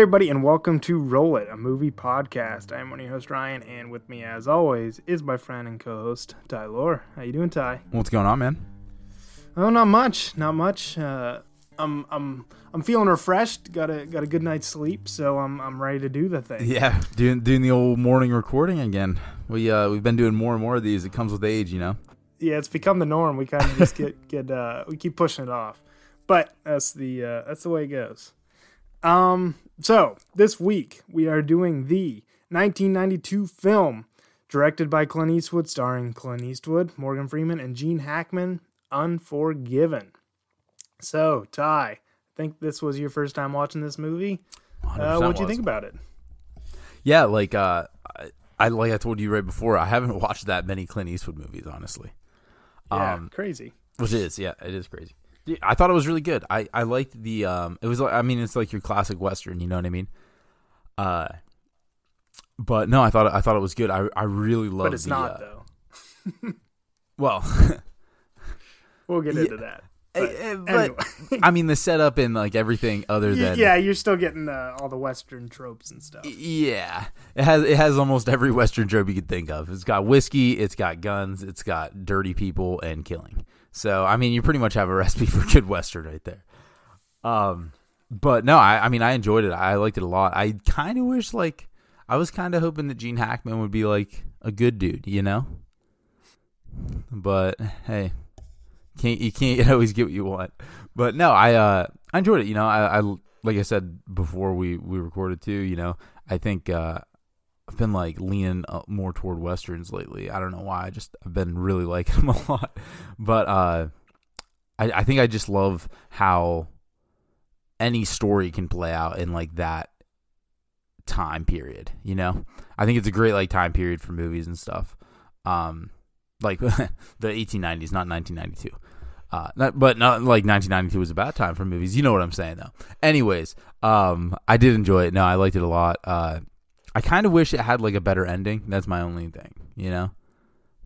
Hey, everybody, and welcome to Roll It, a movie podcast. I'm one of your host Ryan, and with me, as always, is my friend and co-host Ty Lore. How you doing, Ty? What's going on, man? Oh, not much, not much. Uh, I'm I'm I'm feeling refreshed. Got a got a good night's sleep, so I'm I'm ready to do the thing. Yeah, doing doing the old morning recording again. We uh we've been doing more and more of these. It comes with age, you know. Yeah, it's become the norm. We kind of just get get uh we keep pushing it off, but that's the uh, that's the way it goes. Um, so this week we are doing the 1992 film directed by Clint Eastwood, starring Clint Eastwood, Morgan Freeman, and Gene Hackman, Unforgiven. So, Ty, I think this was your first time watching this movie. Uh, what do you think about it? Yeah, like uh, I, I like I told you right before, I haven't watched that many Clint Eastwood movies, honestly. Yeah, um, crazy. Which is, yeah, it is crazy. I thought it was really good. I I liked the um. It was like I mean it's like your classic western. You know what I mean? Uh, but no, I thought I thought it was good. I I really loved. But it's the, not uh, though. well, we'll get into that. But, eh, but anyway. I mean the setup and like everything other than yeah, you're still getting uh, all the western tropes and stuff. Yeah, it has it has almost every western trope you could think of. It's got whiskey, it's got guns, it's got dirty people and killing. So I mean, you pretty much have a recipe for good western right there. Um, but no, I, I mean, I enjoyed it. I liked it a lot. I kind of wish like I was kind of hoping that Gene Hackman would be like a good dude, you know. But hey, can't you can't always get what you want. But no, I uh I enjoyed it. You know, I, I like I said before we we recorded too. You know, I think uh I've been like leaning uh, more toward westerns lately. I don't know why. I just I've been really liking them a lot. But uh, I I think I just love how any story can play out in like that time period. You know, I think it's a great like time period for movies and stuff. Um, like the 1890s, not 1992. Uh, not, but not like 1992 was a bad time for movies. You know what I'm saying, though. Anyways, um, I did enjoy it. No, I liked it a lot. Uh, I kind of wish it had like a better ending. That's my only thing, you know.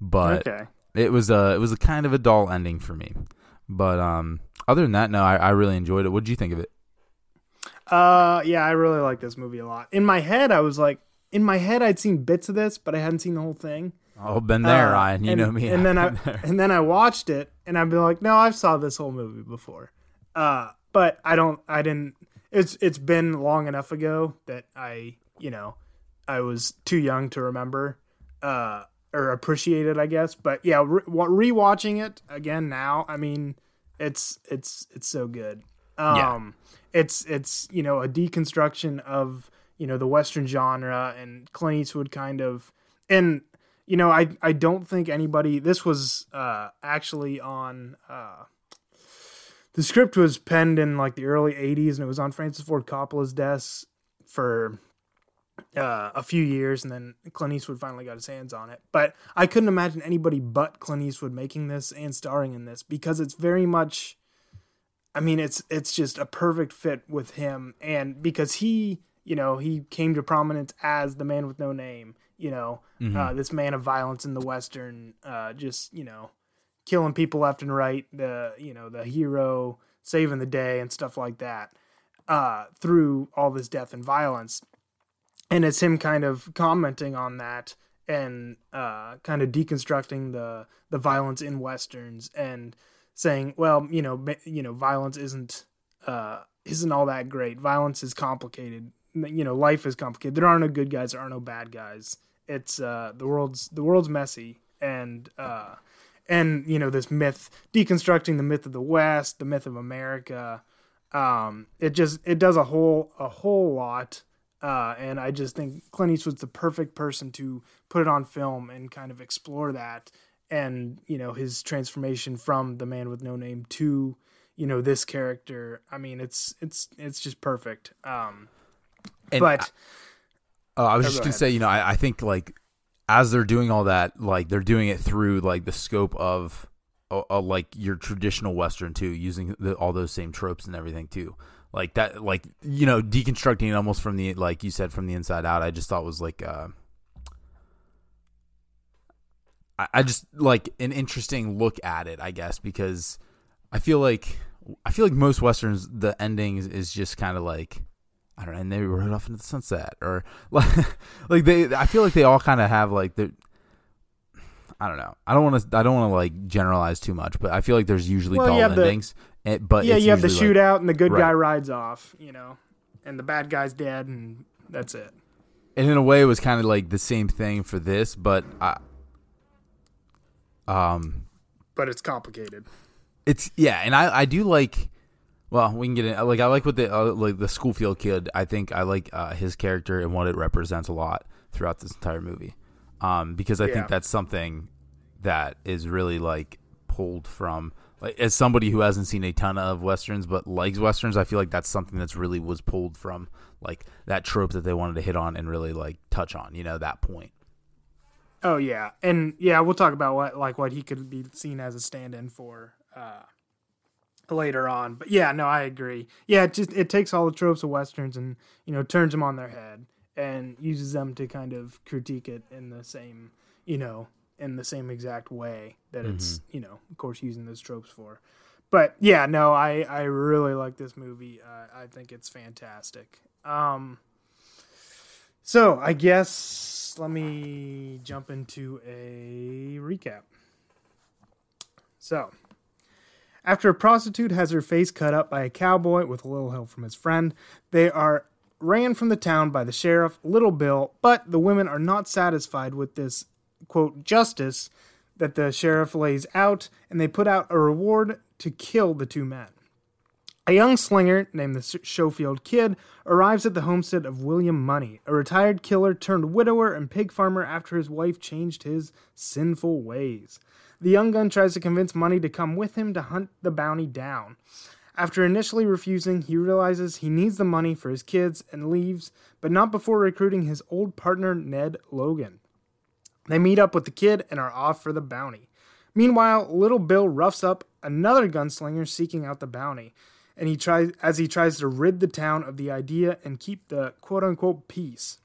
But okay. it was a it was a kind of a dull ending for me. But um, other than that, no, I, I really enjoyed it. What did you think of it? Uh, yeah, I really like this movie a lot. In my head, I was like, in my head, I'd seen bits of this, but I hadn't seen the whole thing. Oh, been there, uh, Ryan. You and, know me. And then I there. and then I watched it, and I've been like, no, I've saw this whole movie before. Uh, but I don't. I didn't. It's it's been long enough ago that I, you know, I was too young to remember uh, or appreciate it, I guess. But yeah, re- rewatching it again now, I mean, it's it's it's so good. Um, yeah. it's it's you know a deconstruction of you know the western genre and Clint Eastwood kind of and you know I I don't think anybody this was uh, actually on uh, the script was penned in like the early 80s and it was on Francis Ford Coppola's desk for uh, a few years, and then Clint Eastwood finally got his hands on it. But I couldn't imagine anybody but Clint Eastwood making this and starring in this because it's very much. I mean, it's it's just a perfect fit with him, and because he, you know, he came to prominence as the man with no name. You know, mm-hmm. uh, this man of violence in the western, uh, just you know, killing people left and right. The you know the hero saving the day and stuff like that. Uh, through all this death and violence, and it's him kind of commenting on that and uh, kind of deconstructing the the violence in westerns and saying, well, you know, you know, violence isn't uh, isn't all that great. Violence is complicated. You know, life is complicated. There are no good guys. There are no bad guys. It's uh, the world's the world's messy and uh, and you know this myth deconstructing the myth of the West, the myth of America. Um, it just it does a whole a whole lot uh, and I just think Clint Eastwood's the perfect person to put it on film and kind of explore that and, you know, his transformation from the man with no name to, you know, this character. I mean, it's, it's, it's just perfect. Um, and but, I, uh, I was oh, just go gonna ahead. say, you know, I, I think like as they're doing all that, like they're doing it through like the scope of, uh, like your traditional Western too, using the, all those same tropes and everything too like that like you know deconstructing it almost from the like you said from the inside out i just thought was like uh I, I just like an interesting look at it i guess because i feel like i feel like most westerns the endings is just kind of like I don't know, and they rode off into the sunset, or like, like they. I feel like they all kind of have like the. I don't know. I don't want to. I don't want to like generalize too much, but I feel like there's usually Well, dull the- and, but yeah, you have the like- shootout and the good guy rides off, you know, and the bad guy's dead, and that's it. and in a way, it was kind of like the same thing for this, but I, um, But it's complicated. it's yeah, and I I do like. Well, we can get in. Like I like what the uh, like the Schofield kid. I think I like uh, his character and what it represents a lot throughout this entire movie, um, because I Yeah. think that's something that is really like pulled from as somebody who hasn't seen a ton of westerns but likes westerns. I feel like that's something that's really was pulled from like that trope that they wanted to hit on and really like touch on. You know that point. Oh yeah, and yeah, we'll talk about what like what he could be seen as a stand-in for uh, later on. But yeah, no, I agree. Yeah, it just it takes all the tropes of westerns and you know turns them on their head and uses them to kind of critique it in the same you know in the same exact way that it's you know of course using those tropes for. But yeah, no, I I really like this movie. Uh, I think it's fantastic. Um, so I guess let me jump into a recap. So, after a prostitute has her face cut up by a cowboy with a little help from his friend, they are ran from the town by the sheriff, Little Bill, but the women are not satisfied with this quote justice that the sheriff lays out, and they put out a reward to kill the two men. A young slinger named the Schofield Kid arrives at the homestead of William Munny, a retired killer turned widower and pig farmer after his wife changed his sinful ways. The young gun tries to convince Munny to come with him to hunt the bounty down. After initially refusing, he realizes he needs the money for his kids and leaves, but not before recruiting his old partner Ned Logan. They meet up with the kid and are off for the bounty. Meanwhile, little Bill roughs up another gunslinger seeking out the bounty, and he tries as he tries to rid the town of the idea and keep the quote unquote peace.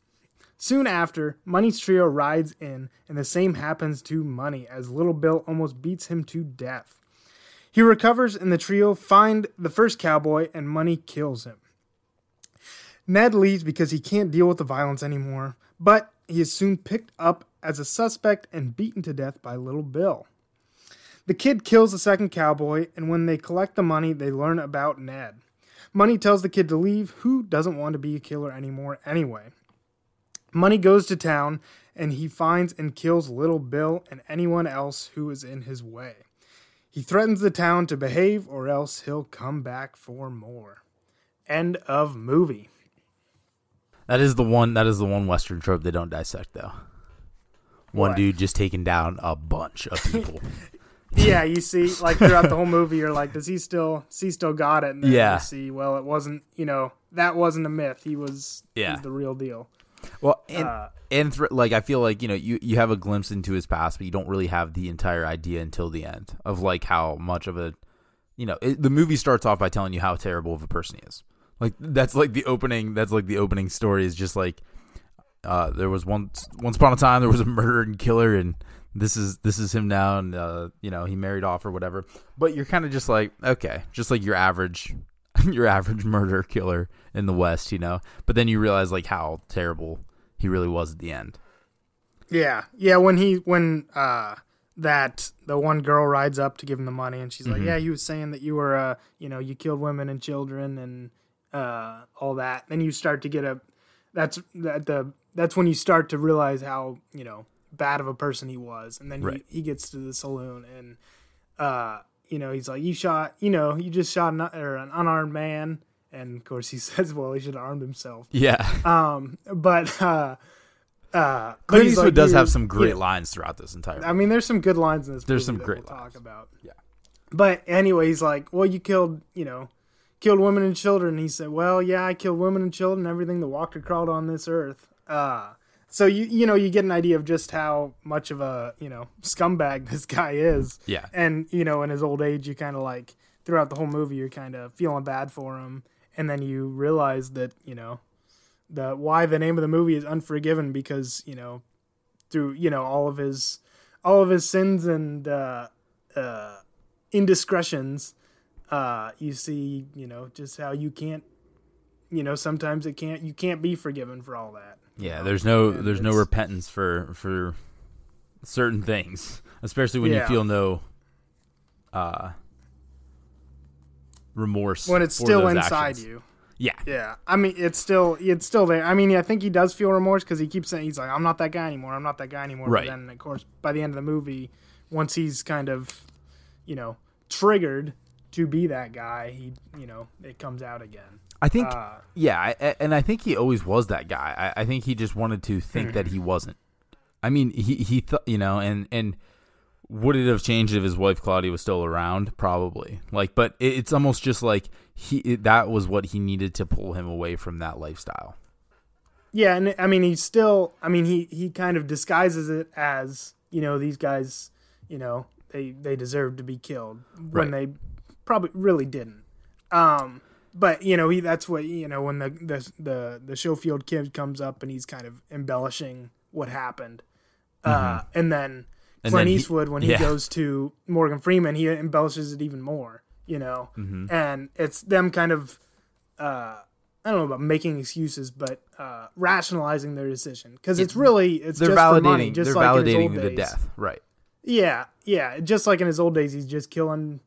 Soon after, Munny's trio rides in, and the same happens to Munny as little Bill almost beats him to death. He recovers, and the trio find the first cowboy, and Munny kills him. Ned leaves because he can't deal with the violence anymore, but he is soon picked up as a suspect and beaten to death by Little Bill. The kid kills the second cowboy, and when they collect the money, they learn about Ned. Munny tells the kid to leave, who doesn't want to be a killer anymore anyway. Munny goes to town, and he finds and kills Little Bill and anyone else who is in his way. He threatens the town to behave, or else he'll come back for more. End of movie. That is the one. That is the one Western trope they don't dissect though. One What? dude just taking down a bunch of people. yeah, you see, like throughout the whole movie, you're like, does he still, does he still got it? And then Yeah. you see, well, it wasn't, you know, that wasn't a myth. He was, Yeah. he's the real deal. well, and Uh, and thr like I feel like you know you you have a glimpse into his past, but you don't really have the entire idea until the end of like how much of a you know it, the movie starts off by telling you how terrible of a person he is. Like that's like the opening. That's like the opening story is just like uh, there was once once upon a time there was a murderer and killer and this is this is him now and uh, you know he married off or whatever. But you're kind of just like okay, just like your average your average murder killer in the West, you know. But then you realize like how terrible he really was at the end. Yeah, yeah. When he when uh that the one girl rides up to give him the money, and she's like, "Yeah, he was saying that you were uh you know you killed women and children and uh all that." Then you start to get a that's that the that's when you start to realize how you know bad of a person he was, and then Right. he, he gets to the saloon and uh you know he's like, "You shot you know you just shot an, or an unarmed man." And of course, he says, "Well, he should have armed himself." Yeah, Um, but uh, uh, Clint Eastwood like, does have some great yeah." lines throughout this entire. I mean, there's some good lines in this. There's some great we'll lines. talk about. Yeah. But anyway, he's like, "Well, you killed, you know, killed women and children." He said, "Well, yeah, I killed women and children, everything that walked or crawled on this earth." Uh so you you know you get an idea of just how much of a you know scumbag this guy is. Yeah. And you know, in his old age, you kind of like throughout the whole movie, you're kind of feeling bad for him, and then you realize that you know the why the name of the movie is Unforgiven because you know through you know all of his all of his sins and uh, uh, indiscretions, uh, you see you know just how you can't you know sometimes it can't you can't be forgiven for all that. Yeah, there's no And there's no repentance for for certain things, especially when you feel no uh remorse when it's still inside actions. you. Yeah, Yeah, I mean it's still it's still there. I mean I think he does feel remorse because he keeps saying he's like I'm not that guy anymore. I'm not that guy anymore. Right. But then of course by the end of the movie, once he's kind of, you know, triggered to be that guy, he you know it comes out again. I think Uh, yeah, I, and I think he always was that guy. I, I think he just wanted to think that he wasn't. I mean, he he thought you know, and and would it have changed if his wife Claudia was still around? Probably. Like, but it, it's almost just like he it, that was what he needed to pull him away from that lifestyle. Yeah, and I mean he still I mean he he kind of disguises it as, you know, these guys, you know, they they deserve to be killed when they probably really didn't. Um but you know, he that's what you know when the the the the Schofield kid comes up and he's kind of embellishing what happened. Uh and then Mm-hmm. And Clint then he- Eastwood when he yeah. goes to Morgan Freeman, he embellishes it even more, you know. Mm-hmm. And it's them kind of uh I don't know about making excuses, but uh, rationalizing their decision because it's really it's They're just validating. for money, just they're like validating the days. death, right? Yeah, yeah, just like in his old days, he's just killing,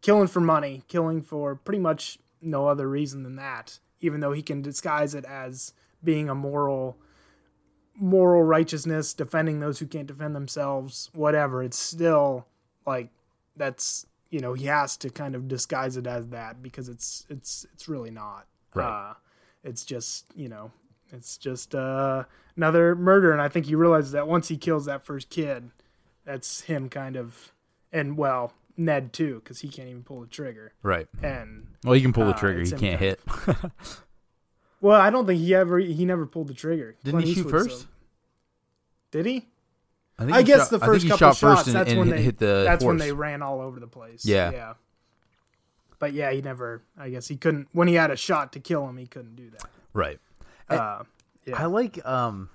killing for money, killing for pretty much no other reason than that. Even though he can disguise it as being a moral, moral righteousness, defending those who can't defend themselves, whatever. It's still like that's you know he has to kind of disguise it as that because it's it's it's really not. Right. Uh, it's just you know it's just uh, another murder, and I think he realizes that once he kills that first kid, that's him kind of, and well Ned too because he can't even pull the trigger, Right. and Well, he can pull the Uh, trigger. it's He can't hit. well I don't think he ever he never pulled the trigger. Didn't Clint he shoot Eastwood, first? so- Did he? I, think I he guess shot- the I think first he couple shot shots. first and, that's and when hit- they hit the that's when they ran all over the place. Yeah. yeah. But yeah, he never. I guess he couldn't. When he had a shot to kill him, he couldn't do that. Right. Uh, yeah. I like um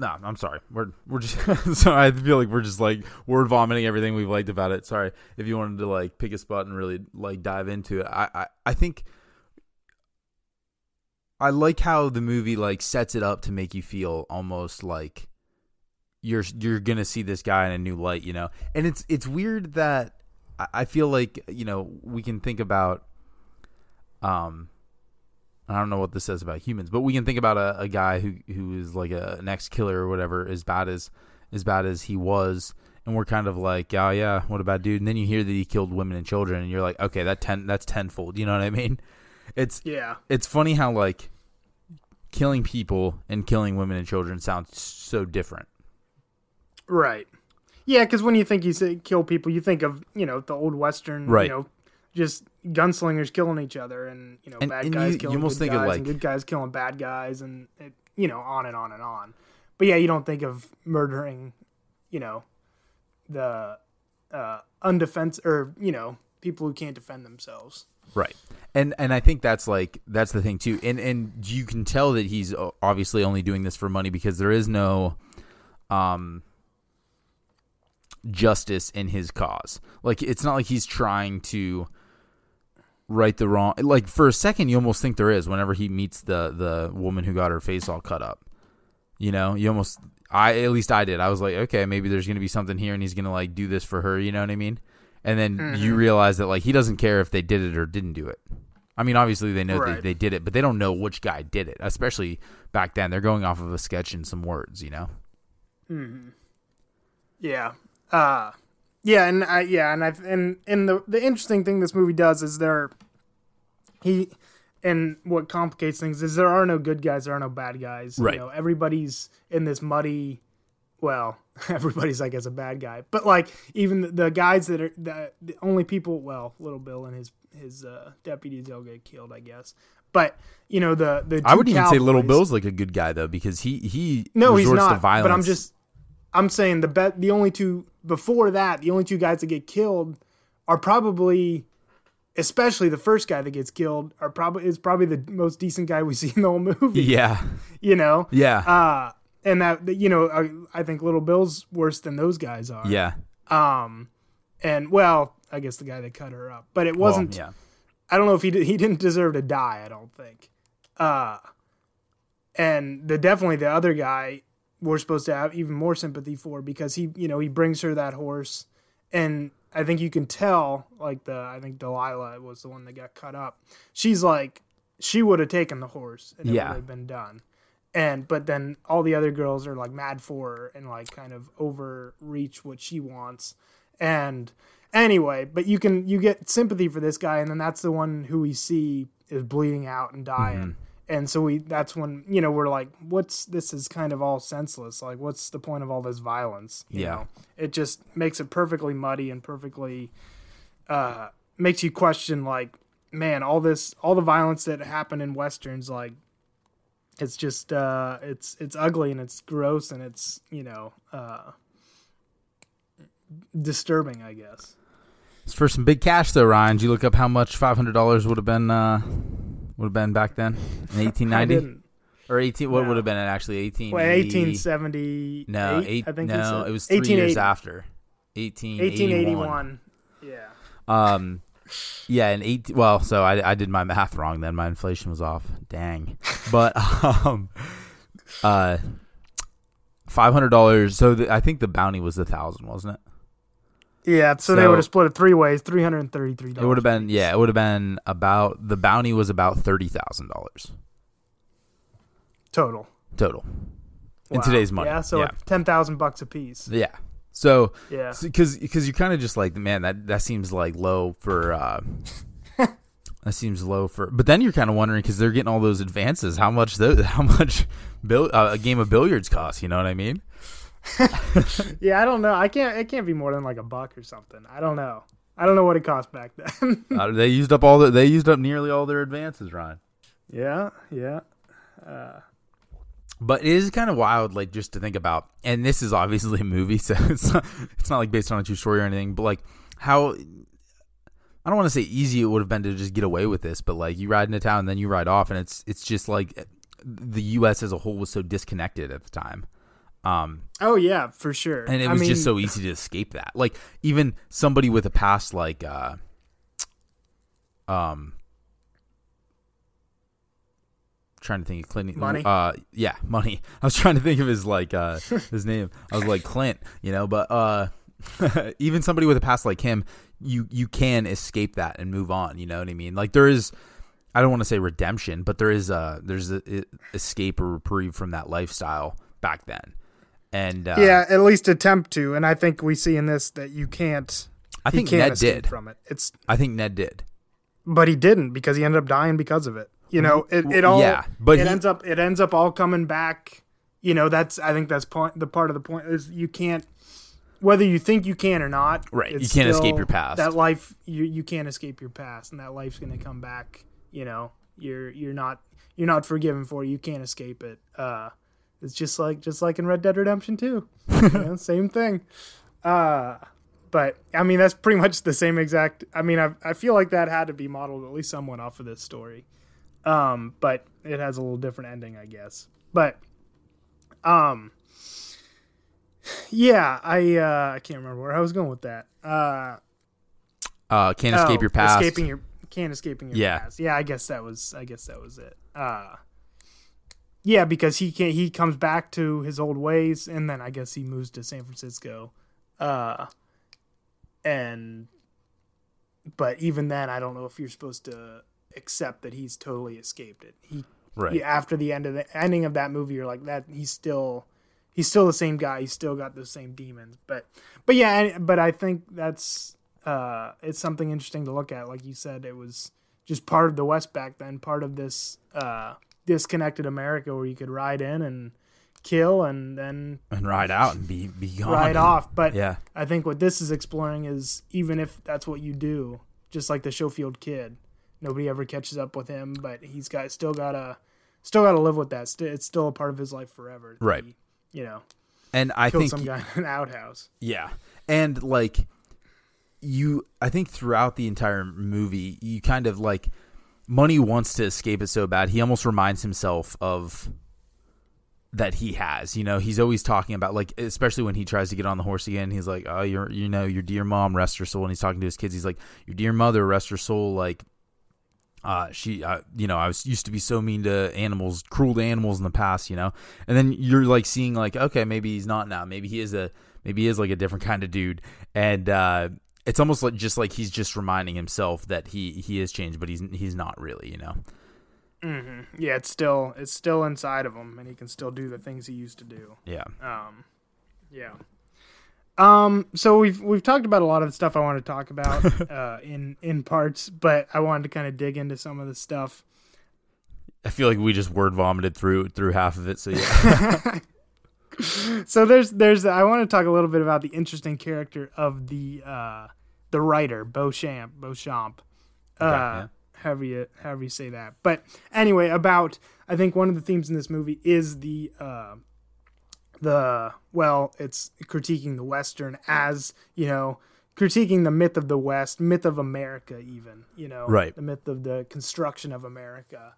no, I'm sorry. We're we're just so I feel like we're just like word vomiting everything we've liked about it. Sorry. If you wanted to like pick a spot and really like dive into it, I I, I think I like how the movie like sets it up to make you feel almost like you're you're gonna see this guy in a new light, you know. And it's it's weird that I, I feel like you know we can think about um I don't know what this says about humans, but we can think about a, a guy who who is like a, an ex killer or whatever, as bad as as bad as he was, and we're kind of like, oh yeah, what a bad dude. And then you hear that he killed women and children, and you're like, okay, that ten that's tenfold. You know what I mean? It's yeah. it's funny how like killing people and killing women and children sounds so different. Right. Yeah, because when you think you say kill people, you think of you know the old western, Right. You know, just gunslingers killing each other, and you know And- bad and guys you- killing you almost good think of, guys, like- and good guys killing bad guys, and it, you know on and on and on. But yeah, you don't think of murdering, you know, the uh, undefense or you know people who can't defend themselves. Right. And and I think that's like that's the thing too. And and you can tell that he's obviously only doing this for money because there is no um justice in his cause. Like it's not like he's trying to right the wrong like for a second you almost think there is whenever he meets the the woman who got her face all cut up. You know, you almost I at least I did. I was like, okay, maybe there's going to be something here and he's going to like do this for her, you know what I mean? And then you realize that like he doesn't care if they did it or didn't do it. I mean, obviously they know they, Right. they did it, but they don't know which guy did it. Especially back then, they're going off of a sketch and some words, you know. mm-hmm. Yeah. Uh yeah, and I yeah, and I and and the the interesting thing this movie does is there he and what complicates things is there are no good guys, there are no bad guys. Right. You know, everybody's in this muddy well, everybody's I guess a bad guy. But like even the, the guys that are the, the only people well, little Bill and his his uh deputies all get killed, I guess. But you know the the I would even say Little Bill's like a good guy though because he he no, he's not. to violence. But I'm just, I'm saying the bet. The only two before that, the only two guys that get killed are probably, especially the first guy that gets killed, are probably is probably the most decent guy we see in the whole movie. yeah You know. yeah Uh, and that you know, I, I think Little Bill's worse than those guys are. yeah. Um, and well, I guess the guy that cut her up, but it wasn't. yeah. I don't know if he did, he didn't deserve to die. I don't think. Uh, and the definitely the other guy we're supposed to have even more sympathy for because he, you know, he brings her that horse, and I think you can tell, like the I think Delilah was the one that got cut up. She's like, she would have taken the horse, and it Yeah. would have been done. And but then all the other girls are like mad for her and like kind of overreach what she wants. And anyway, but you can you get sympathy for this guy, and then that's the one who we see is bleeding out and dying. Mm-hmm. And so we that's when you know we're like, what's this is kind of all senseless. Like, what's the point of all this violence? You Yeah. know? it just makes it perfectly muddy and perfectly uh, makes you question like, man, all this all the violence that happened in westerns, like it's just uh, it's it's ugly and it's gross and it's you know uh, disturbing, I guess. It's for some big cash though, Ryan. Did you look up how much five hundred dollars would have been uh, would have been back then in eighteen I didn't. or eighteen? What would have been it actually eighteen? Well, eighteen seventy. No, eight. I think no, it was three 1880. years after. Eighteen Eighteen eighty eighty one. one. Yeah. Um, yeah, and eight. Well, so I, I did my math wrong then. My inflation was off. Dang. But um, uh, five hundred dollars. So the, I think the bounty was a thousand, wasn't it? Yeah, so, they would have split it three ways, three hundred and thirty-three It would have been yeah. It would have been about the bounty was about thirty thousand dollars total total in today's money. Yeah, so yeah, like ten thousand bucks a piece. yeah. So Yeah, because because you're kind of just like man that that seems like low for uh that seems low for but then you're kind of wondering because they're getting all those advances how much those how much bill uh, a game of billiards costs you know what i mean yeah. I don't know. I can't. It can't be more than like a buck or something. I don't know. I don't know what it cost back then. uh, they used up all the they used up nearly all their advances ryan yeah, yeah. but it is kind of wild like just to think about and this is obviously a movie so it's not, it's not like based on a true story or anything but like how I don't want to say easy it would have been to just get away with this, but like you ride into town and then you ride off, and it's it's just like the U.S. as a whole was so disconnected at the time, um, Oh yeah, for sure. and it I was mean, just so easy to escape that. Like even somebody with a past like, uh, um, trying to think of Clint. Munny? Uh, yeah, money. I was trying to think of his like uh his name. I was like Clint, you know, but uh, even somebody with a past like him, you you can escape that and move on. You know what I mean? Like there is. I don't want to say redemption, but there is a there's a, a escape or reprieve from that lifestyle back then, and uh, yeah, at least attempt to. And I think we see in this that you can't. I think can't Ned did. from it. It's I think Ned did. but he didn't because he ended up dying because of it. You know, it, it all Yeah, but it he- ends up it ends up all coming back. You know, that's I think that's point the part of the point is you can't whether you think you can or not. Right, it's you can't escape your past. That life you you can't escape your past, and that life's going to come back. You know, you're you're not you're not forgiven for. it. You can't escape it. Uh, it's just like just like in Red Dead Redemption 2. you know, same thing. Uh, but I mean, that's pretty much the same exact. I mean, I I feel like that had to be modeled at least somewhat off of this story. Um, but it has a little different ending, I guess. But, um, yeah, I uh, I can't remember where I was going with that. Uh, Uh, can't escape oh, your past. Escaping your can't escaping your Yeah. past. Yeah, I guess that was I guess that was it. Uh, yeah, because he can he comes back to his old ways, and then I guess he moves to San Francisco. Uh, and but even then, I don't know if you're supposed to accept that he's totally escaped it. He right. yeah, after the end of the ending of that movie, you're like that. He's still he's still the same guy. He's still got those same demons. But but yeah, but I think that's uh, it's something interesting to look at. Like you said, it was just part of the West back then, part of this uh, disconnected America where you could ride in and kill and then and ride out and be be gone. ride off. But Yeah. I think what this is exploring is even if that's what you do, just like the Schofield kid, nobody ever catches up with him, but he's got still gotta still gotta live with that. It's still a part of his life forever. Right. he, you know, And I think some guy in an outhouse. Yeah. And like you I think throughout the entire movie you kind of like Munny wants to escape it so bad. He almost reminds himself of that he has. You know, he's always talking about like especially when he tries to get on the horse again, he's like, "Oh, your you know, your dear mom rest her soul." And he's talking to his kids. He's like, "Your dear mother rest her soul like uh, she, uh, you know, I was used to be so mean to animals, cruel to animals in the past, you know, and then you're like seeing like, okay, maybe he's not now. Maybe he is a, maybe he is like a different kind of dude. And, uh, it's almost like just like he's just reminding himself that he, he is changed, but he's, he's not really, you know? Mm-hmm. Yeah. It's still, it's still inside of him and he can still do the things he used to do. Yeah. Um, yeah. Um, so we've we've talked about a lot of the stuff I want to talk about uh, in in parts, but I wanted to kind of dig into some of the stuff. I feel like we just word vomited through through half of it. So yeah. so there's there's I want to talk a little bit about the interesting character of the uh, the writer Beauchamp Beauchamp. Uh, yeah. However you however you say that, but anyway, about I think one of the themes in this movie is the uh, the well, it's critiquing the Western as you know critiquing the myth of the West, myth of America, even you know, Right. The myth of the construction of America,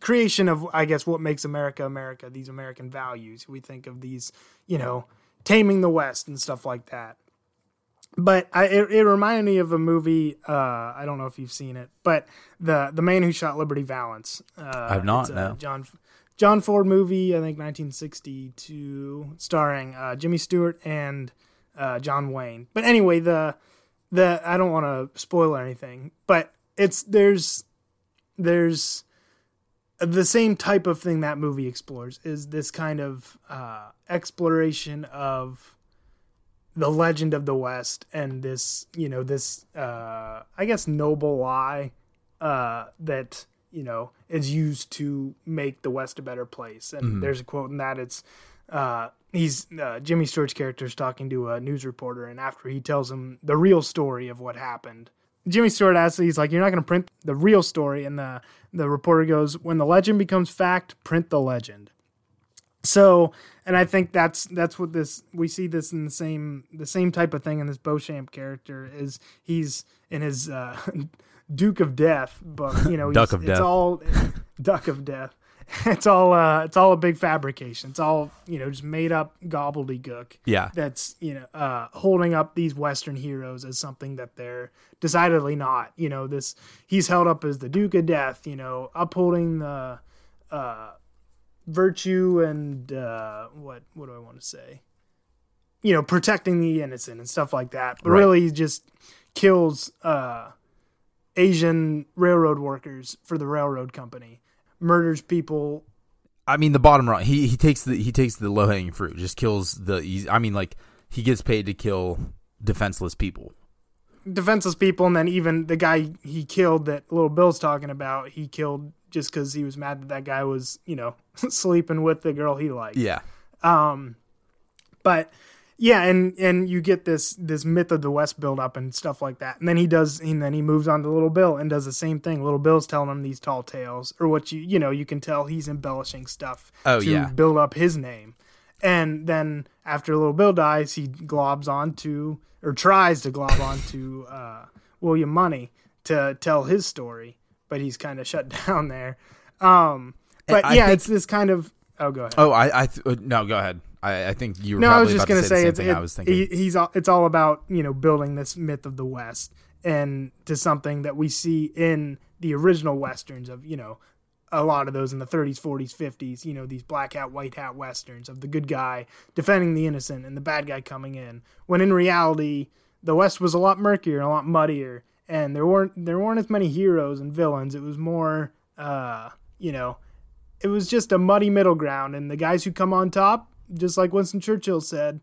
creation of I guess what makes America America. These American values. We think of these, you know, taming the West and stuff like that. But I, it, it reminded me of a movie. Uh, I don't know if you've seen it, but the the man who shot Liberty Valance. Uh, I've not, no. John John Ford movie. I think 1962, starring uh, Jimmy Stewart and uh, John Wayne. But anyway, the the I don't want to spoil anything, but it's there's there's the same type of thing that movie explores is this kind of uh, exploration of the legend of the West and this, you know, this, uh, I guess, noble lie uh, that, you know, is used to make the West a better place. And there's a quote in that it's, uh, he's, uh, Jimmy Stewart's character is talking to a news reporter, and after he tells him the real story of what happened, Jimmy Stewart asks, he's like, "You're not going to print the real story," and the the reporter goes, "When the legend becomes fact, print the legend." So, and I think that's that's what this we see this in the same the same type of thing in this Beauchamp character is he's in his uh, Duke of Death book. You know, Duck of it's Death. all Duck of Death. It's all uh, it's all a big fabrication. It's all you know, just made up gobbledygook yeah. that's you know uh, holding up these Western heroes as something that they're decidedly not. You know, this he's held up as the Duke of Death. You know, upholding the uh, virtue and uh, what what do I want to say? You know, protecting the innocent and stuff like that. But Right. really, he just kills uh, Asian railroad workers for the railroad company, murders people I mean, the bottom line, he he takes the he takes the low hanging fruit, just kills the. I mean, like he gets paid to kill defenseless people. defenseless people, and then even the guy he killed that little Bill's talking about, he killed just because he was mad that that guy was, you know, sleeping with the girl he liked. Yeah, Um, but yeah, and and you get this this myth of the West build up and stuff like that, and then he does, and then he moves on to Little Bill and does the same thing. Little Bill's telling him these tall tales, or what you you know you can tell he's embellishing stuff Oh, to yeah. build up his name, and then after Little Bill dies, he globs on to or tries to glob onto uh, William Munny to tell his story, but he's kind of shut down there. Um, but I yeah, think- it's this kind of oh go ahead. Oh, I, I th- uh, no, go ahead. I, I think you were. No, I was just gonna say, the it's it- I was thinking. he- he's all, it's all about you know building this myth of the West and to something that we see in the original westerns of you know a lot of those in the 30s, 40s, 50s. You know these black hat, white hat westerns of the good guy defending the innocent and the bad guy coming in. When in reality, the West was a lot murkier and a lot muddier, and there weren't there weren't as many heroes and villains. It was more, uh, you know, it was just a muddy middle ground, and the guys who come on top, just like Winston Churchill said,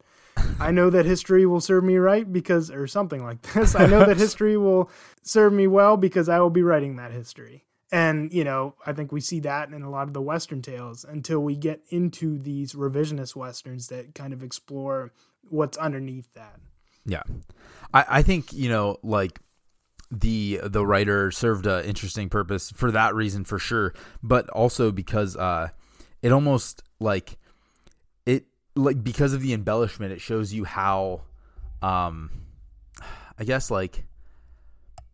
I know that history will serve me right because, or something like this. I know that history will serve me well because I will be writing that history. And, you know, I think we see that in a lot of the Western tales until we get into these revisionist Westerns that kind of explore what's underneath that. Yeah, I, I think you know, like the the writer served an interesting purpose for that reason for sure, but also because uh, it almost like it like because of the embellishment, it shows you how, um, I guess like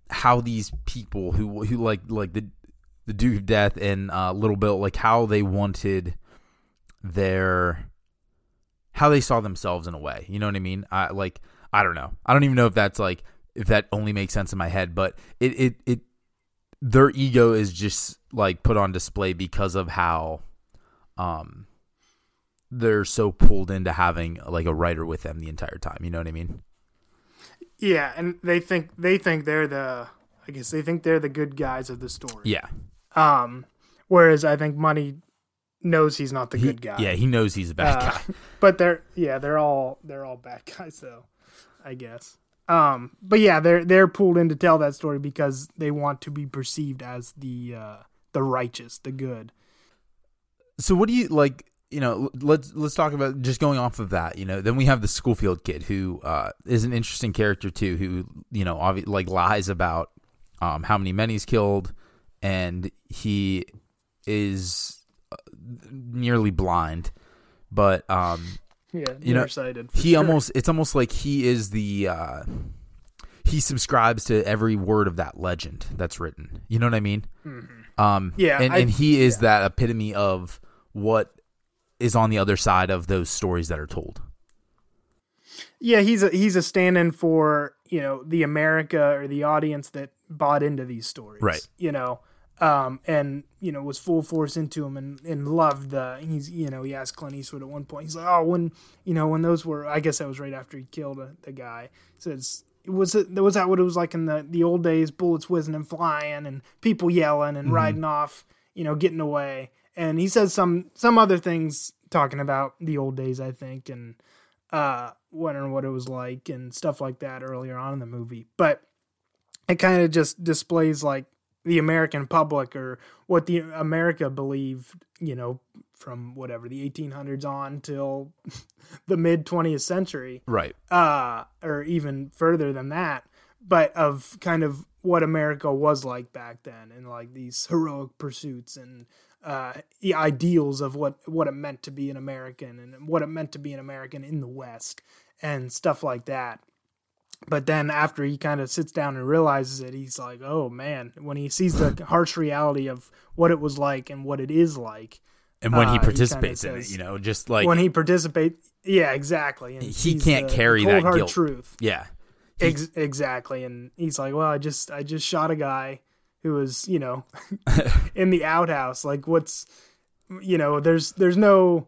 how these people who who like like the the Duke of Death and uh, Little Bill like how they wanted their how they saw themselves in a way. You know what I mean? I like I don't know. I don't even know if that's like if that only makes sense in my head, but it it it their ego is just like put on display because of how um they're so pulled into having like a writer with them the entire time. You know what I mean? Yeah, and they think they think they're the I guess they think they're the good guys of the story. Yeah. Um whereas I think Munny knows he's not the He- good guy. Yeah, he knows he's a bad Uh, guy. but they're yeah, they're all they're all bad guys though, I guess. Um but yeah, they're they're pulled in to tell that story because they want to be perceived as the uh the righteous, the good. So what do you like? You know, let's let's talk about just going off of that. You know, then we have the Schofield kid who uh, is an interesting character too. Who you know, obvi- like lies about um, how many men he's killed, and he is uh, nearly blind. But um, Yeah, You know, he sure. almost it's almost like he is the uh, he subscribes to every word of that legend that's written. You know what I mean? Um, Yeah, and I- and he is that epitome of what is on the other side of those stories that are told. Yeah, he's a he's a stand-in for you know the America or the audience that bought into these stories, Right. You know, um, and you know was full force into him and and loved the he's you know he asked Clint Eastwood at one point he's like oh when you know when those were I guess that was right after he killed uh, the guy. He says was it was that what it was like in the the old days bullets whizzing and flying and people yelling and riding off you know getting away? And he says some some other things talking about the old days I think and uh wondering what it was like and stuff like that earlier on in the movie. But it kind of just displays like the american public or what the america believed you know from whatever the 1800s on till the mid 20th century Right. uh or even further than that but of kind of what america was like back then and like these heroic pursuits and uh the ideals of what what it meant to be an american and what it meant to be an american in the west and stuff like that but then after he kind of sits down and realizes it he's like oh man when he sees the harsh reality of what it was like and what it is like And when Uh, he he participates in it, you know, just like when he participates yeah exactly and He can't the- carry the that hard guilt. truth yeah, Ex- exactly and he's like well i just i just shot a guy who was you know in the outhouse like what's you know there's there's no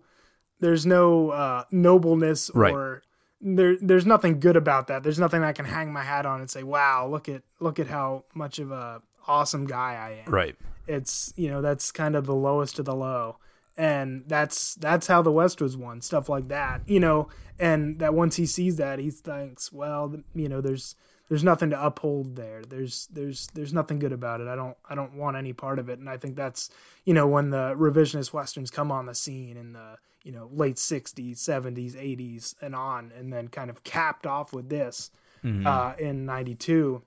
there's no uh nobleness Right. or there there's nothing good about that. There's nothing i can hang my hat on and say wow look at look at how much of a awesome guy i am. Right. it's you know that's kind of the lowest of the low. And that's that's how the west was won stuff like that you know? And that once he sees that he thinks well you know there's there's nothing to uphold there. There's there's there's nothing good about it. I don't i don't want any part of it. And i think that's you know when the revisionist westerns come on the scene in the you know late 60s 70s 80s and on and then kind of capped off with this uh, in 92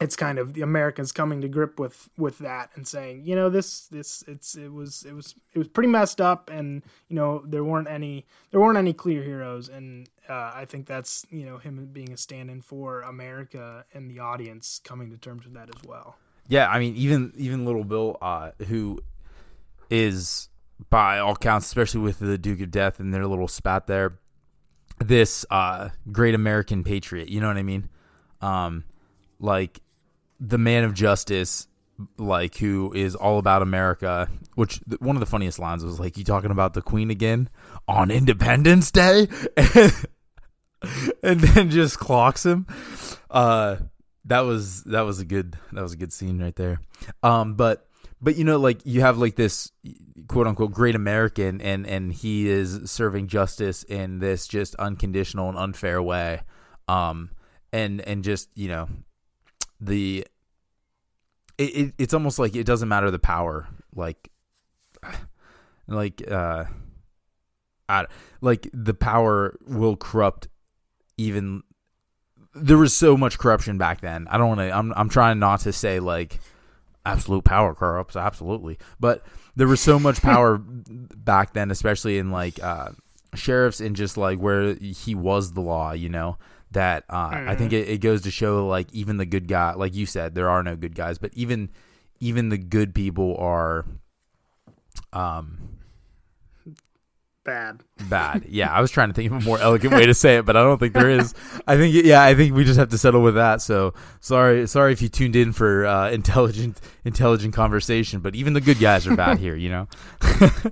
it's kind of the Americans coming to grip with with that and saying, you know, this this it's it was it was it was pretty messed up, and you know there weren't any there weren't any clear heroes, and uh, I think that's you know him being a stand-in for America and the audience coming to terms with that as well. Yeah, I mean, even even little Bill, uh, who is by all counts, especially with the Duke of Death and their little spat there, this uh, great American patriot. You know what I mean? Um, like the man of justice, like who is all about America. Which one of the funniest lines was like, "You talking about the Queen again on Independence Day?" and then just clocks him. Uh, that was that was a good that was a good scene right there. Um, but but you know, like you have like this quote unquote great American, and and he is serving justice in this just unconditional and unfair way. Um, and and just you know, the it, it it's almost like it doesn't matter the power, like like uh, I, like the power will corrupt even there was so much corruption back then. I don't want to. I'm I'm trying not to say like absolute power corrupts absolutely, but there was so much power back then, especially in like uh, sheriffs and just like where he was the law. You know that uh, I think it, it goes to show like even the good guy, like you said, there are no good guys, but even even the good people are um bad. bad. Yeah, I was trying to think of a more elegant way to say it, but I don't think there is. I think yeah, I think we just have to settle with that. So sorry, sorry if you tuned in for uh, intelligent, intelligent conversation. But even the good guys are bad here, you know.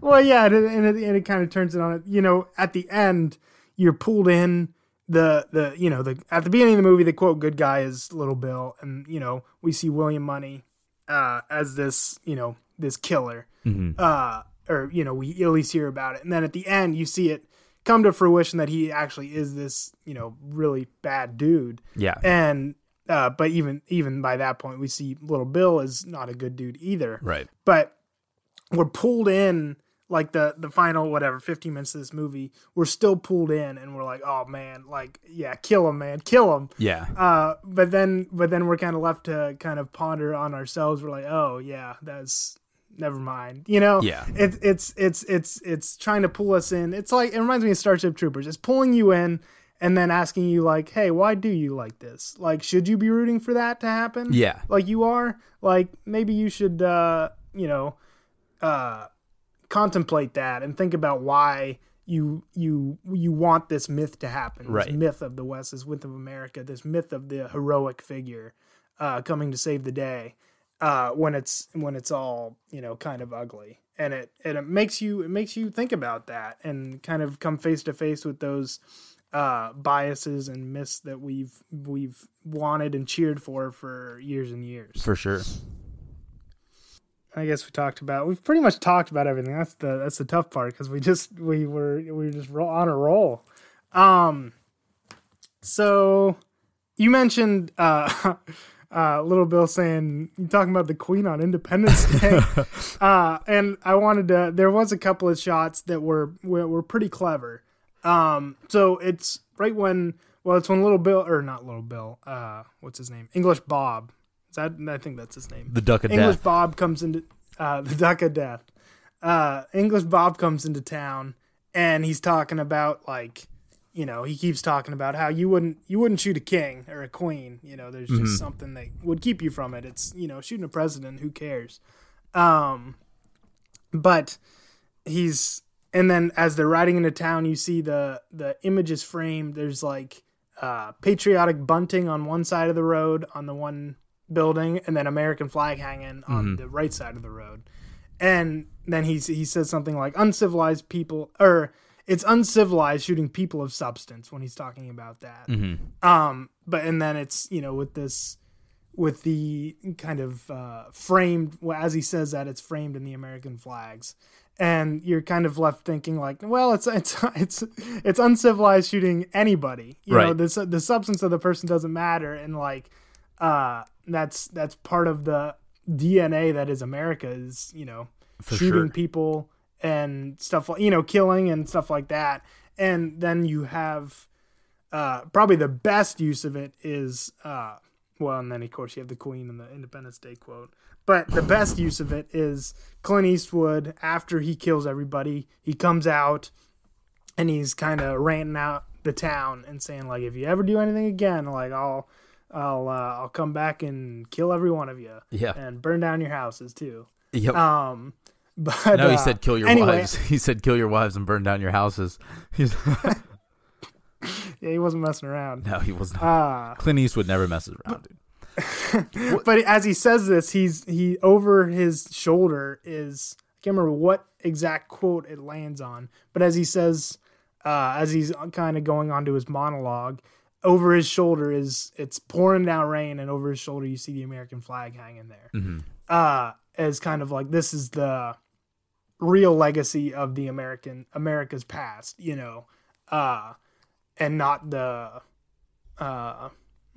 Well, yeah, and it, and it, and it kind of turns it on. You know, at the end, you're pulled in. The the you know the at the beginning of the movie, the quote "good guy" is Little Bill, and you know we see William Munny uh, as this you know this killer, uh, or you know we at least hear about it, and then at the end you see it come to fruition that he actually is this you know really bad dude, Yeah, and uh, but even even by that point we see Little Bill is not a good dude either, right. but we're pulled in like the the final whatever 15 minutes of this movie we're still pulled in and we're like oh man like yeah kill him man kill him Yeah, uh but then but then we're kind of left to kind of ponder on ourselves. We're like oh yeah that's never mind you know? Yeah. it's it's it's it's it's trying to pull us in. It's like it reminds me of starship troopers. It's pulling you in and then asking you like hey why do you like this? Like should you be rooting for that to happen? Yeah, like you are? Like maybe you should uh you know uh contemplate that and think about why you you you want this myth to happen Right. this myth of the west this myth of america this myth of the heroic figure uh coming to save the day uh when it's when it's all you know kind of ugly and it and it makes you it makes you think about that and kind of come face to face with those uh biases and myths that we've we've wanted and cheered for for years and years for sure. I guess we talked about. We've pretty much talked about everything. That's the that's the tough part because we just we were we were just on a roll. Um, so you mentioned uh, uh, Little Bill saying you're talking about the Queen on Independence Day, uh, and I wanted to. There was a couple of shots that were were, were pretty clever. Um, so it's right when well, it's when Little Bill or not Little Bill. Uh, what's his name? English Bob. That I think that's his name. The duck of English death. Bob comes into uh, the Duck of Death. Uh, English Bob comes into town and he's talking about like, you know, he keeps talking about how you wouldn't you wouldn't shoot a king or a queen. You know, there's just something that would keep you from it. It's you know shooting a president. Who cares? Um, but he's and then as they're riding into town, you see the the image is framed. There's like uh, patriotic bunting on one side of the road on the one building, and then American flag hanging on the right side of the road. And then he he says something like uncivilized people or it's uncivilized shooting people of substance when he's talking about that. Um, but and then it's you know with this with the kind of uh, framed well, as he says that it's framed in the American flags, and you're kind of left thinking like, well, it's it's it's it's uncivilized shooting anybody. You know, the the substance of the person doesn't matter, and like uh, that's that's part of the DNA that is America is you know For shooting sure. people and stuff like you know killing and stuff like that, and then you have uh, probably the best use of it is uh, well, and then of course you have the Queen and the Independence Day quote. But the best use of it is Clint Eastwood after he kills everybody, he comes out and he's kind of ranting out the town and saying like, if you ever do anything again, like I'll, I'll, uh, I'll come back and kill every one of you Yeah. and burn down your houses too. Yep. Um, but no, he uh, said kill your anyway, wives. He said kill your wives and burn down your houses. He's, Yeah, he wasn't messing around. no, he was not. Uh, Clint Eastwood never messes around, dude. but as he says this, he's he over his shoulder is I can't remember what exact quote it lands on, but as he says, uh, as he's kind of going on to his monologue, over his shoulder is it's pouring down rain, and over his shoulder you see the American flag hanging there, uh, as kind of like this is the real legacy of the American America's past, you know, uh, and not the uh,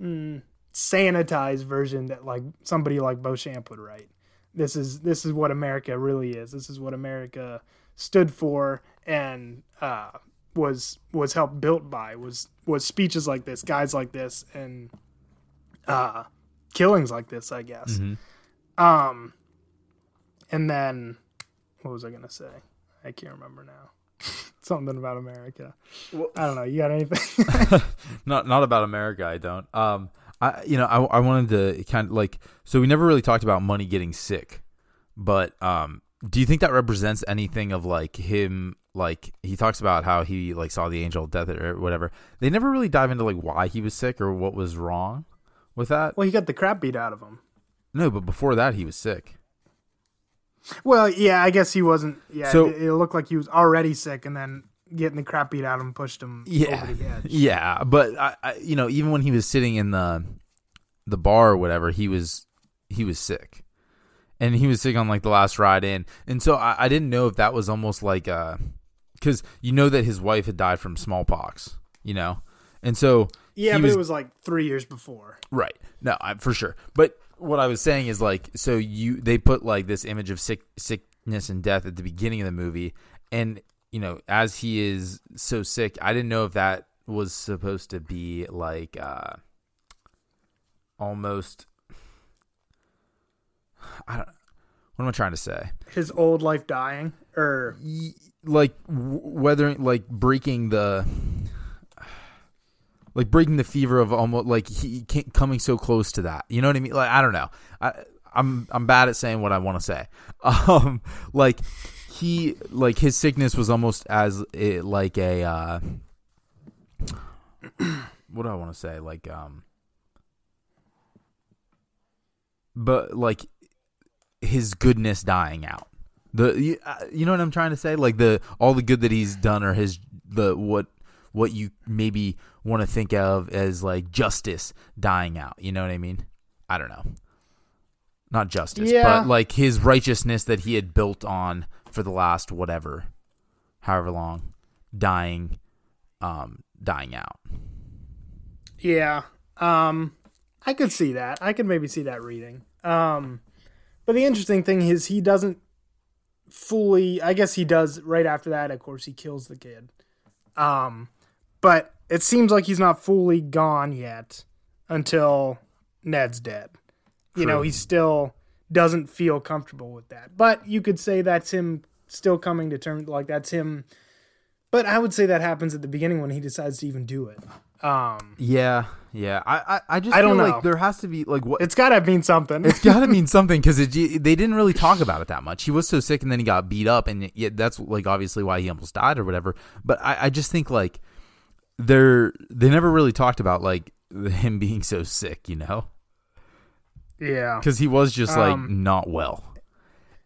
mm, sanitized version that like somebody like Beauchamp would write. This is this is what America really is. This is what America stood for and uh, was was helped built by was was speeches like this, guys like this, and uh, killings like this. I guess. Um, and then what was I gonna say? I can't remember now. Something about America. I don't know. You got anything? not not about America. I don't. Um, I you know I I wanted to kind of like so we never really talked about Munny getting sick, but um, do you think that represents anything of like him like he talks about how he like saw the angel of death or whatever. They never really dive into like why he was sick or what was wrong with that. Well, he got the crap beat out of him. No, but before that he was sick. Well, yeah, I guess he wasn't. Yeah, So- it, it looked like he was already sick, and then getting the crap beat out of him pushed him Yeah, over the edge. yeah. But I, I, you know, even when he was sitting in the the bar or whatever, he was he was sick, and he was sick on like the last ride in, and so I, I didn't know if that was almost like uh, because you know that his wife had died from smallpox, you know, and so Yeah, but was- it was like three years before. Right. No, I, for sure. But what I was saying is like, so you they put like this image of sick sickness and death at the beginning of the movie, and you know, as he is so sick, I didn't know if that was supposed to be like uh almost. I don't. What am I trying to say? His old life dying, or Like whether like breaking the. Like breaking the fever of almost like he can't, coming so close to that, you know what I mean? Like I don't know, I I'm I'm bad at saying what I want to say. Um, like he like his sickness was almost as it, like a uh, what do I want to say? Like um, but like his goodness dying out. The you, uh, you know what I'm trying to say? Like the all the good that he's done or his the what what you maybe want to think of as like justice dying out. You know what I mean? I don't know. Not justice, Yeah. but like his righteousness that he had built on for the last whatever, however long, dying, um, dying out. yeah, um, I could see that. I could maybe see that reading. Um, but the interesting thing is he doesn't fully. I guess he does right after that. Of course, he kills the kid. Um, but it seems like he's not fully gone yet until Ned's dead. You know, he still doesn't feel comfortable with that. But you could say that's him still coming to terms. Like that's him. But I would say that happens at the beginning when he decides to even do it. Um, Yeah, yeah. I I, I just I don't know. like there has to be like what it's got to mean something. It's got to mean something because they didn't really talk about it that much. He was so sick, and then he got beat up, and yet that's like obviously why he almost died or whatever. But I, I just think like they're they never really talked about like him being so sick, you know, yeah. because he was just like Um, not well.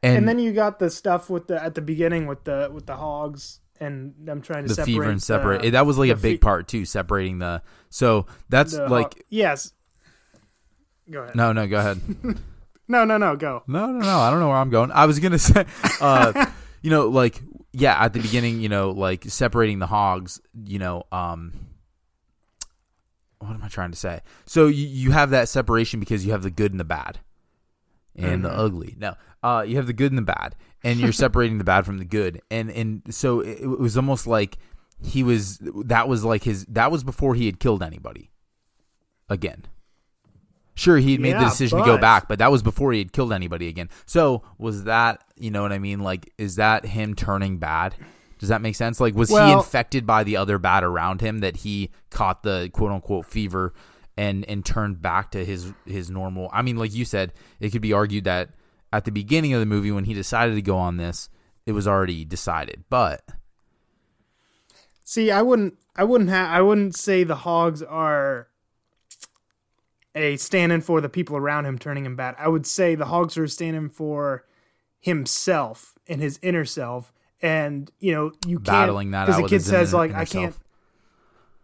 And, And then you got the stuff with the at the beginning with the with the hogs and I'm trying to the separate fever and the- separate that was like a big fe- part too, separating the. So that's the like hog- yes. Go ahead. no, no, go ahead. no, no, no. Go. No, no, no. I don't know where I'm going. I was gonna say, uh, you know, like yeah, at the beginning, you know, like separating the hogs. You know, um, what am I trying to say? So you you have that separation because you have the good and the bad, and the Mhm. ugly. No, uh, you have the good and the bad, and you're separating the bad from the good, and and so it, it was almost like he was that was like his that was before he had killed anybody. Again. Sure, he had made the Yeah, decision to go back, but that was before he had killed anybody again. So was that, you know what I mean? Like, is that him turning bad? Does that make sense? Like, was he infected by the other bad around him that he caught the quote unquote fever and and turned back to his his normal? I mean, like you said, it could be argued that at the beginning of the movie when he decided to go on this, it was already decided. But See, I wouldn't. I wouldn't have. I wouldn't say the hogs are a stand-in for the people around him turning him bad. I would say the hogs are standing for himself and his inner self, and you know you can't Battling that because the kid says inner- like inner I can't.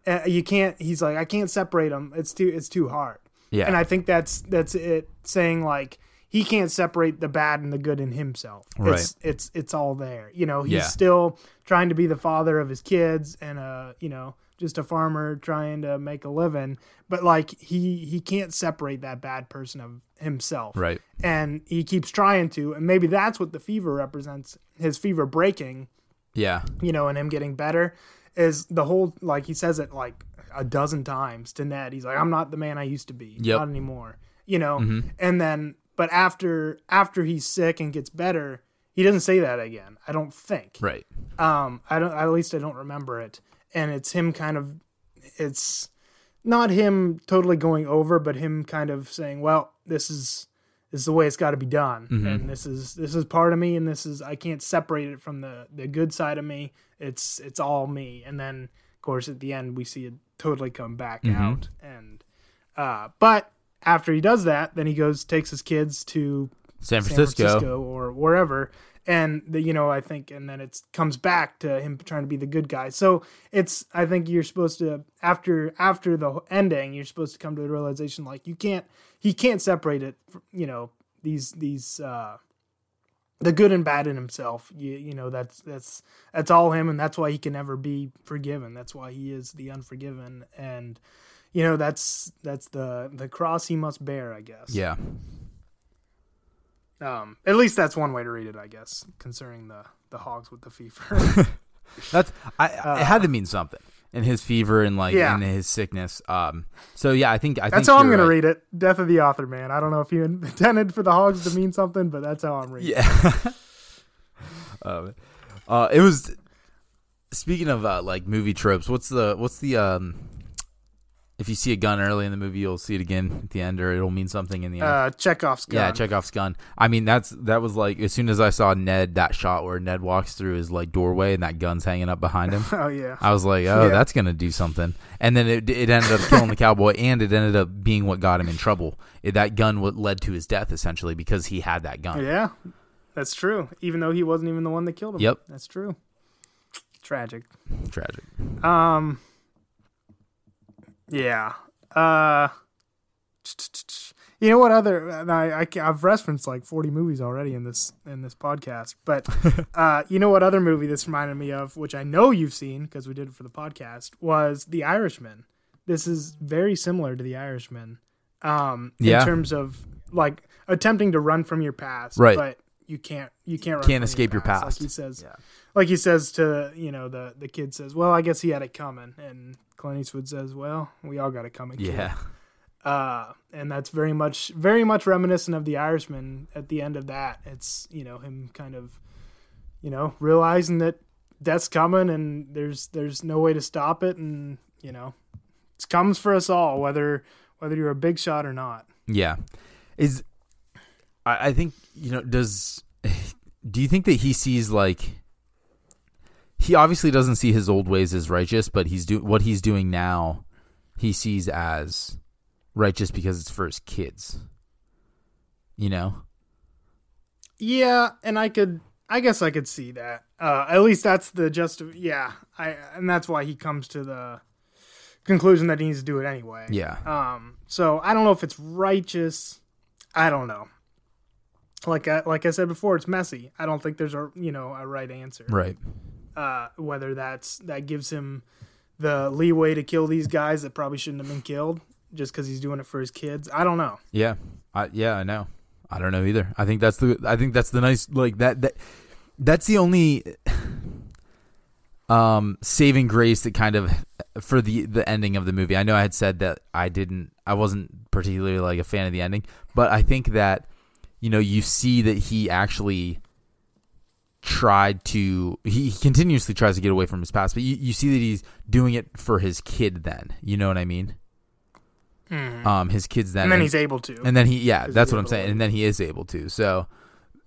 Uh, you can't. He's like I can't separate them. It's too. It's too hard. yeah, And I think that's that's it saying like he can't separate the bad and the good in himself. Right. It's it's it's all there. You know, he's Yeah. still trying to be the father of his kids and uh, you know, just a farmer trying to make a living, but like he he can't separate that bad person of himself. right, And he keeps trying to, and maybe that's what the fever represents. His fever breaking yeah, you know, and him getting better is the whole like he says it like a dozen times to Ned. He's like, I'm not the man I used to be. Yep. Not anymore. You know? Mhm. And then but after after he's sick and gets better, he doesn't say that again. I don't think. right, Um I don't at least I don't remember it. And it's him kind of it's not him totally going over, but him kind of saying, Well, this is this is the way it's got to be done, Mhm. and this is this is part of me, and this is I can't separate it from the the good side of me. It's it's all me, and then of course at the end we see it totally come back Mhm. out, and uh, but after he does that, then he goes takes his kids to San San Francisco. Francisco or wherever. And the, you know, I think, and then it comes back to him trying to be the good guy. So it's, I think you're supposed to after after the ending, you're supposed to come to the realization like you can't, he can't separate it. fr- You know, these these uh, the good and bad in himself. You you know that's that's that's all him, and that's why he can never be forgiven. That's why he is the unforgiven, and you know that's that's the the cross he must bear. I guess. Yeah. Um, at least that's one way to read it, I guess, concerning the the hogs with the fever. That's I, I it had to mean something in his fever and like Uh, Yeah. in his sickness. Um. So yeah, I think I that's think how I'm gonna right. read it. Death of the author, man. I don't know if you intended for the hogs to mean something, but that's how I'm reading. it. Yeah. um, uh, it was. Speaking of uh, like movie tropes, what's the what's the um? If you see a gun early in the movie, you'll see it again at the end, or it'll mean something in the end. Uh, Chekhov's gun. Yeah, Chekhov's gun. I mean, that's that was like as soon as I saw Ned that shot where Ned walks through his like doorway and that gun's hanging up behind him. Oh yeah. I was like, oh, Yeah. that's gonna do something. And then it it ended up killing the cowboy, and it ended up being what got him in trouble. It, that gun what led to his death essentially because he had that gun. Yeah, that's true. Even though he wasn't even the one that killed him. Yep. that's true. Tragic. Tragic. Um. Yeah. Uh. You know what other? I, I I've referenced like forty movies already in this in this podcast, but uh, you know what other movie this reminded me of, which I know you've seen because we did it for the podcast, was The Irishman. This is very similar to The Irishman, um, Yeah. in terms of like attempting to run from your past, Right. But you can't. You can't. Run Can't escape your Like past. he says Yeah. like he says to you know the the kid says, "Well, I guess he had it coming," and Clint Eastwood says, "Well, we all got it coming." kid." Yeah. uh, and that's very much very much reminiscent of the Irishman. At the end of that, it's you know him kind of you know realizing that death's coming and there's there's no way to stop it, and you know it comes for us all, whether whether you're a big shot or not. Yeah. Is I, I think you know does do you think that he sees like he obviously doesn't see his old ways as righteous, but he's do what he's doing now he sees as righteous because it's for his kids. You know? Yeah, and I could I guess I could see that. Uh at least that's the just yeah, I and that's why he comes to the conclusion that he needs to do it anyway. Yeah. Um so I don't know if it's righteous. I don't know. Like I like I said before, it's messy. I don't think there's a you know a right answer. Right. Uh whether that's that gives him the leeway to kill these guys that probably shouldn't have been killed just cuz he's doing it for his kids. I don't know. Yeah. I yeah, I know. I don't know either. I think that's the I think that's the nice like that that that's the only um saving grace that kind of for the the ending of the movie. I know I had said that I didn't I wasn't particularly like a fan of the ending, but I think that you know, you see that he actually tried to he, continuously tries to get away from his past, but you, you see that he's doing it for his kid then. You know what I mean? Um his kids then And then and- he's able to. and then he, yeah, that's what I'm saying. to. And then he is able to. So,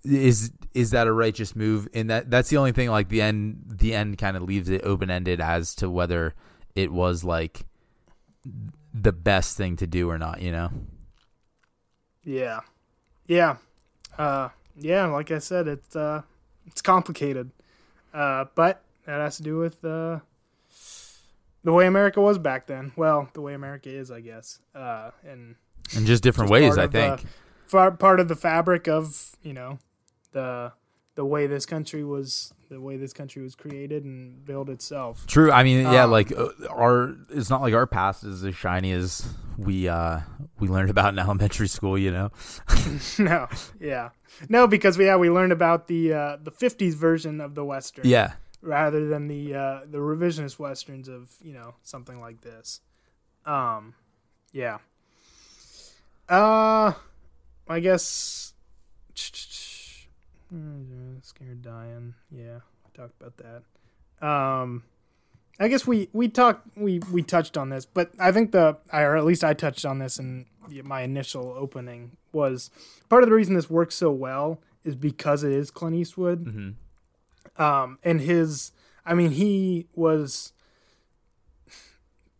is is that a righteous move? And that that's the only thing. Like the end, the end kind of leaves it open ended as to whether it was like the best thing to do or not. You know? Yeah. Yeah. Uh yeah, like I said, it's uh it's complicated. Uh but that has to do with uh the way America was back then. Well, the way America is, I guess. Uh and In just different Just ways, I the- think. far, part of the fabric of, you know, the the way this country was the way this country was created and built itself. True. I mean, yeah, Um, like uh, our it's not like our past is as shiny as we uh we learned about in elementary school. You know? no. Yeah. No, because we yeah, we learned about the uh the 50s version of the western. Yeah. rather than the uh, the revisionist westerns of you know something like this. Um, yeah. Uh, I guess. Scared dying. Yeah, we talked about that. Um, I guess we we talked we we touched on this, but I think the or at least I touched on this in my initial opening was part of the reason this works so well is because it is Clint Eastwood. Mm-hmm. Um, and his, I mean, he was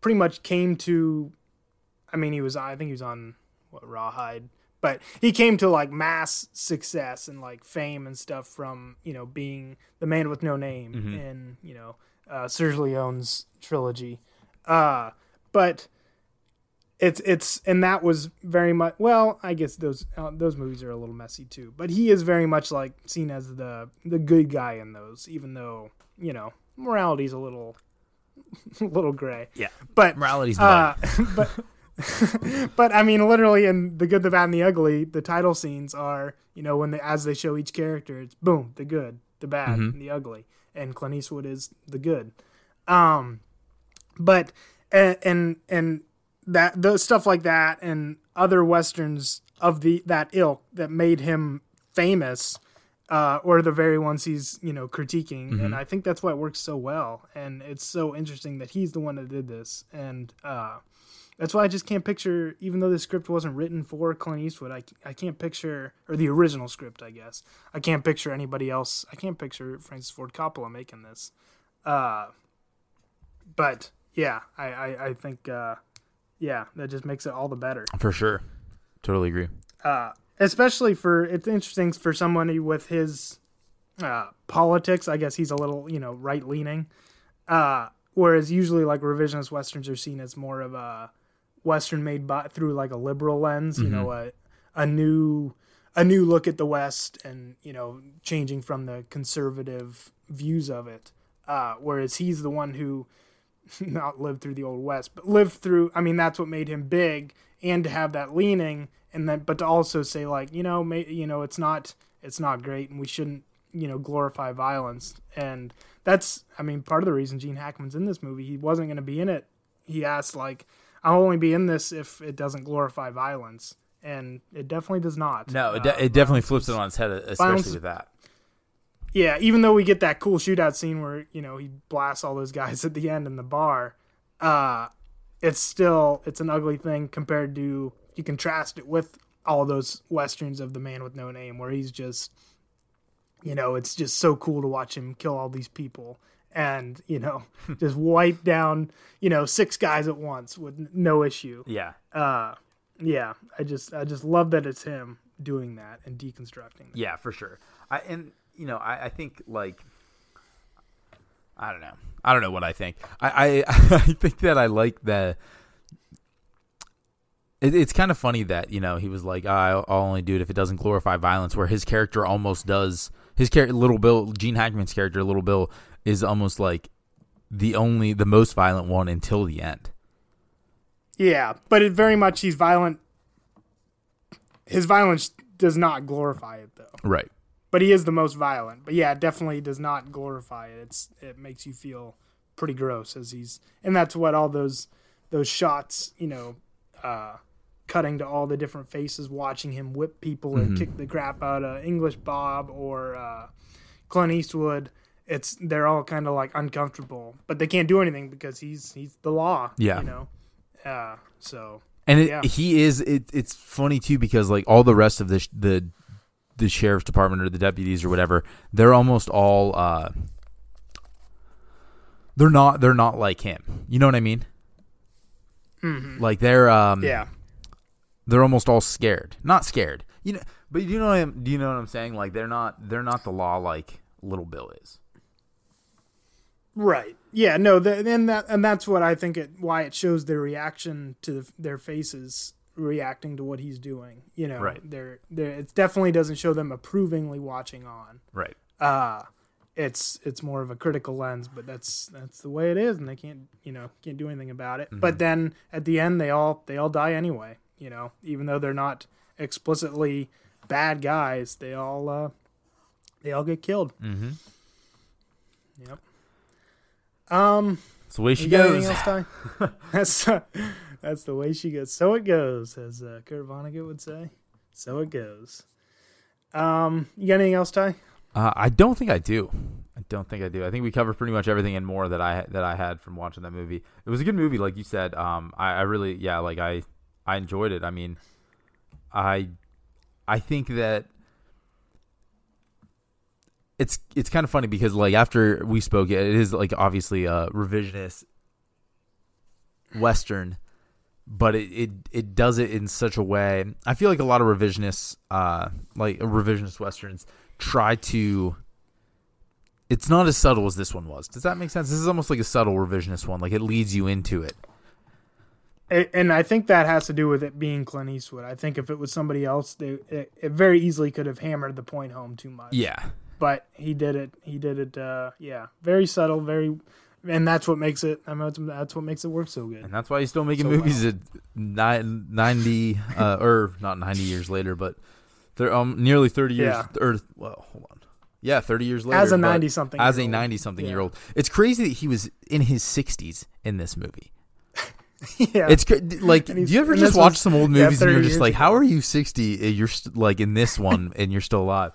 pretty much came to, I mean, he was, I think he was on what Rawhide, but he came to like mass success and like fame and stuff from you know being the man with no name Mhm. in you know uh, Sergio Leone's trilogy. Uh, but it's it's and that was very much well. I guess those uh, those movies are a little messy too. But he is very much like seen as the the good guy in those, even though you know morality's a little a little gray. Yeah. but Morality's uh, but but I mean, literally in the good, the bad, and the ugly, the title scenes are you know when they as they show each character, it's boom, the good, the bad, Mhm. and the ugly, and Clint Eastwood is the good. Um, but and and, and that those stuff like that and other westerns of the that ilk that made him famous uh, or the very ones he's you know critiquing. And i think that's why it works so well. And it's so interesting that he's the one that did this. And uh, that's why i just can't picture even though the script wasn't written for clint eastwood I, I can't picture or the original script i guess i can't picture anybody else i can't picture francis ford coppola making this uh, but yeah i i, I think uh, yeah that just makes it all the better For sure. Totally agree. uh, especially for it's interesting for somebody with his uh, politics. I guess he's a little you know right leaning, uh, whereas usually like revisionist westerns are seen as more of a western made by through like a liberal lens. You know, a a new a new look at the West and you know changing from the conservative views of it. Uh, whereas he's the one who not lived through the old west, but lived through. I mean, that's what made him big, and to have that leaning, and then but to also say like, you know, may, you know, it's not it's not great, and we shouldn't you know glorify violence, and that's I mean part of the reason Gene Hackman's in this movie. He wasn't going to be in it. He asked like, I'll only be in this if it doesn't glorify violence, and it definitely does not. No, it, Uh, it definitely flips it on its head, especially violence- with that. yeah, even though we get that cool shootout scene where you know he blasts all those guys at the end in the bar, uh, it's still it's an ugly thing compared to you contrast it with all those westerns of the man with no name where he's just, you know, it's just so cool to watch him kill all these people and you know just wipe down you know six guys at once with no issue. Yeah. Uh, yeah, I just I just love that it's him doing that and deconstructing. That. Yeah, for sure. I and you know, I, I think like I don't know. I don't know what I think. I I, I think that I like the. It, it's kind of funny that you know he was like, "Ah, I'll, I'll only do it if it doesn't glorify violence," where his character almost does. His character, Little Bill, Gene Hackman's character, Little Bill, is almost like the only, the most violent one until the end. Yeah, but it very much he's violent. His violence does not glorify it though. Right. But he is the most violent. But yeah, it definitely does not glorify it. It's it makes you feel pretty gross as he's and that's what all those those shots, you know, uh cutting to all the different faces watching him whip people or kick the crap out of English Bob or uh Clint Eastwood. It's they're all kind of like uncomfortable, but they can't do anything because he's he's the law. Yeah. you know. Uh, so And it, Yeah. he is. It, it's funny too because like all the rest of the the the sheriff's department or the deputies or whatever, they're almost all. uh They're not. They're not like him. You know what I mean? Like they're. um yeah, They're almost all scared. Not scared. You know. But you know. What I'm, do you know what I'm saying? Like they're not. They're not the law like Little Bill is. Right. Yeah, no, the, and that and that's what I think it why it shows their reaction to the, their faces reacting to what he's doing. You know, Right. They're, they're it definitely doesn't show them approvingly watching on. Right. Uh it's it's more of a critical lens, but that's that's the way it is, and they can't you know can't do anything about it. But then at the end, they all they all die anyway. You know, even though they're not explicitly bad guys, they all uh, they all get killed. Mm-hmm. Yep. Um. It's the way she goes. else, that's uh, that's the way she goes. So it goes, as uh, Kurt Vonnegut would say. So it goes. Um, you got anything else, Ty? Uh, I don't think I do. I don't think I do. I think we covered pretty much everything and more that I that I had from watching that movie. It was a good movie, like you said. Um, I, I really, yeah, like I, I enjoyed it. I mean, I I think that it's it's kind of funny because like after we spoke, it is like obviously a revisionist western, but it it, it does it in such a way. I feel like a lot of revisionists, uh, like revisionist westerns, try to. It's not as subtle as this one was. Does that make sense? This is almost like a subtle revisionist one. Like it leads you into it. And I think that has to do with it being Clint Eastwood. I think if it was somebody else, they, it, it very easily could have hammered the point home too much. Yeah, but he did it. He did it. Uh, yeah, very subtle, very, and that's what makes it. I mean, that's- what makes it work so good. and that's why he's still making So movies at nine, 90, uh, or not ninety years later, but they're um nearly thirty years. Yeah. Or well, hold on. Yeah, thirty years later. As a ninety-something, as a. 90 something Yeah. year old. It's crazy that he was in his 60s in this movie. yeah, It's cra- like, do you ever just watch some old yeah, movies and you're just like, ago. how are you 60? You're st- like in this one and you're still alive.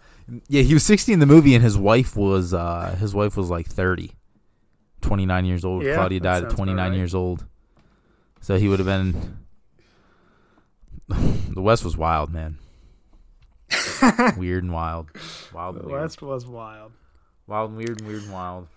Yeah, he was 60 in the movie and his wife was uh his wife was like 30. 29 years old. Yeah, Claudia died at 29 right. years old. So he would have been The West was wild, man. weird and wild. Wild and the weird. West was wild. Wild and weird and weird and wild.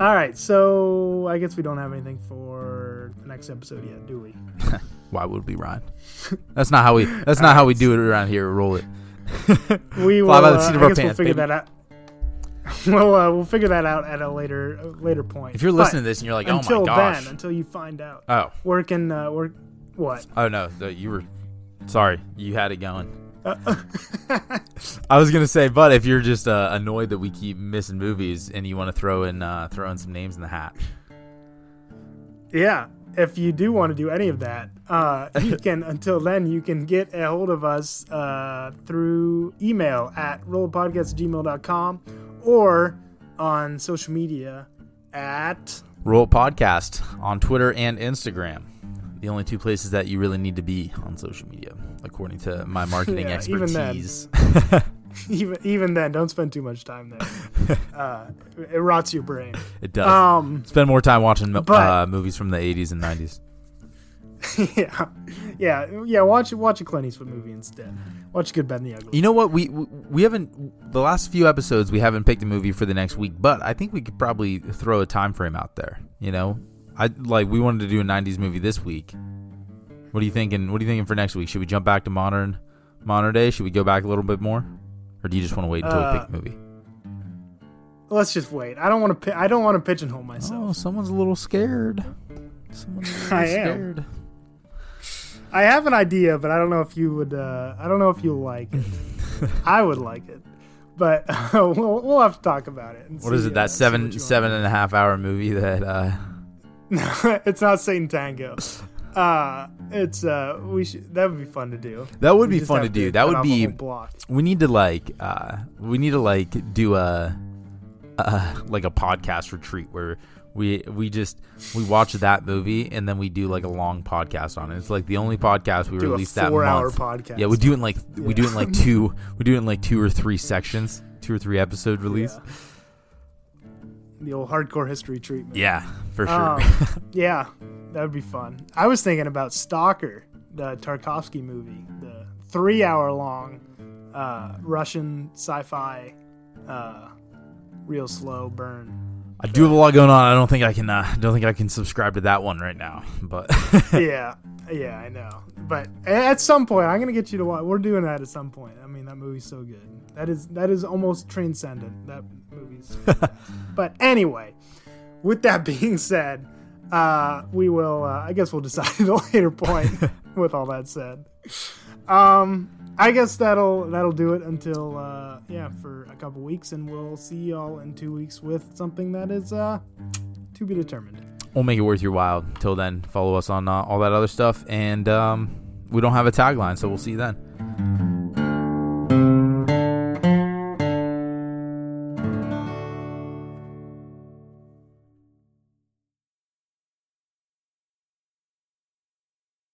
All right, so I guess we don't have anything for the next episode yet, do we? Why would we, Ryan? That's not how we. That's not how we do it around here. Roll it. We will. Uh, I guess we'll pants, figure baby. that out. we'll uh, we'll figure that out at a later later point. If you're But listening to this and you're like, "Oh my gosh," until then, until you find out, oh, can uh, where what? oh no, the- you were sorry. You had it going. Uh, I was gonna say, but if you're just uh, annoyed that we keep missing movies and you want to throw in uh, throw in some names in the hat, yeah, if you do want to do any of that, uh, you can. until then, you can get a hold of us uh, through email at rollpodcast@gmail.com or on social media at Roll Podcast on Twitter and Instagram. The only two places that you really need to be on social media, according to my marketing Yeah, expertise. even even then, don't spend too much time there. uh, it rots your brain. it does. Um, Spend more time watching but- uh, movies from the 80s and 90s. yeah, yeah, yeah. Watch watch a Clint Eastwood movie instead. Watch Good, Bad, and the Ugly. You know what? We we we haven't the last few episodes we haven't picked a movie for the next week, but I think we could probably throw a time frame out there. You know, I like we wanted to do a '90s movie this week. What are you thinking? What are you thinking for next week? Should we jump back to modern modern day? Should we go back a little bit more, or do you just want to wait until we Uh, pick a movie? Let's just wait. I don't want to. I don't want to pigeonhole myself. Oh, someone's a little scared. Someone's a little I am. I have an idea, but I don't know if you would. Uh, I don't know if you'll like it. I would like it, but we'll we'll have to talk about it. and What is see, it? uh, That see seven seven and a half hour movie that uh, want. it's not Satan Tango. Uh, it's uh, we should. That would be fun to do. that would We be fun to do. That would be block. we need to like uh we need to like do a uh like a podcast retreat where we we just we watch that movie and then we do like a long podcast on it. It's like the only podcast we do release that month. podcast. Yeah, we do it in like we do it in like two we do it in like two or three sections, two or three episode release. Yeah. The old hardcore history treatment. Yeah, for sure. Um, yeah, that would be fun. I was thinking about Stalker, the Tarkovsky movie, the three-hour-long uh, Russian sci-fi, uh, real slow burn. I do have a lot going on. I don't think I can uh, don't think I can subscribe to that one right now. But yeah, yeah, I know. But at some point, I'm gonna get you to watch. We're doing that at some point. I mean, that movie's so good. That is that is almost transcendent. That movie's. but anyway, with that being said, uh, we will. Uh, I guess we'll decide at a later point. with all that said, um, I guess that'll that'll do it until uh, yeah for a couple weeks, and we'll see y'all in two weeks with something that is uh, to be determined. We'll make it worth your while. Till then, follow us on uh, all that other stuff, and um, we don't have a tagline, so we'll see you then.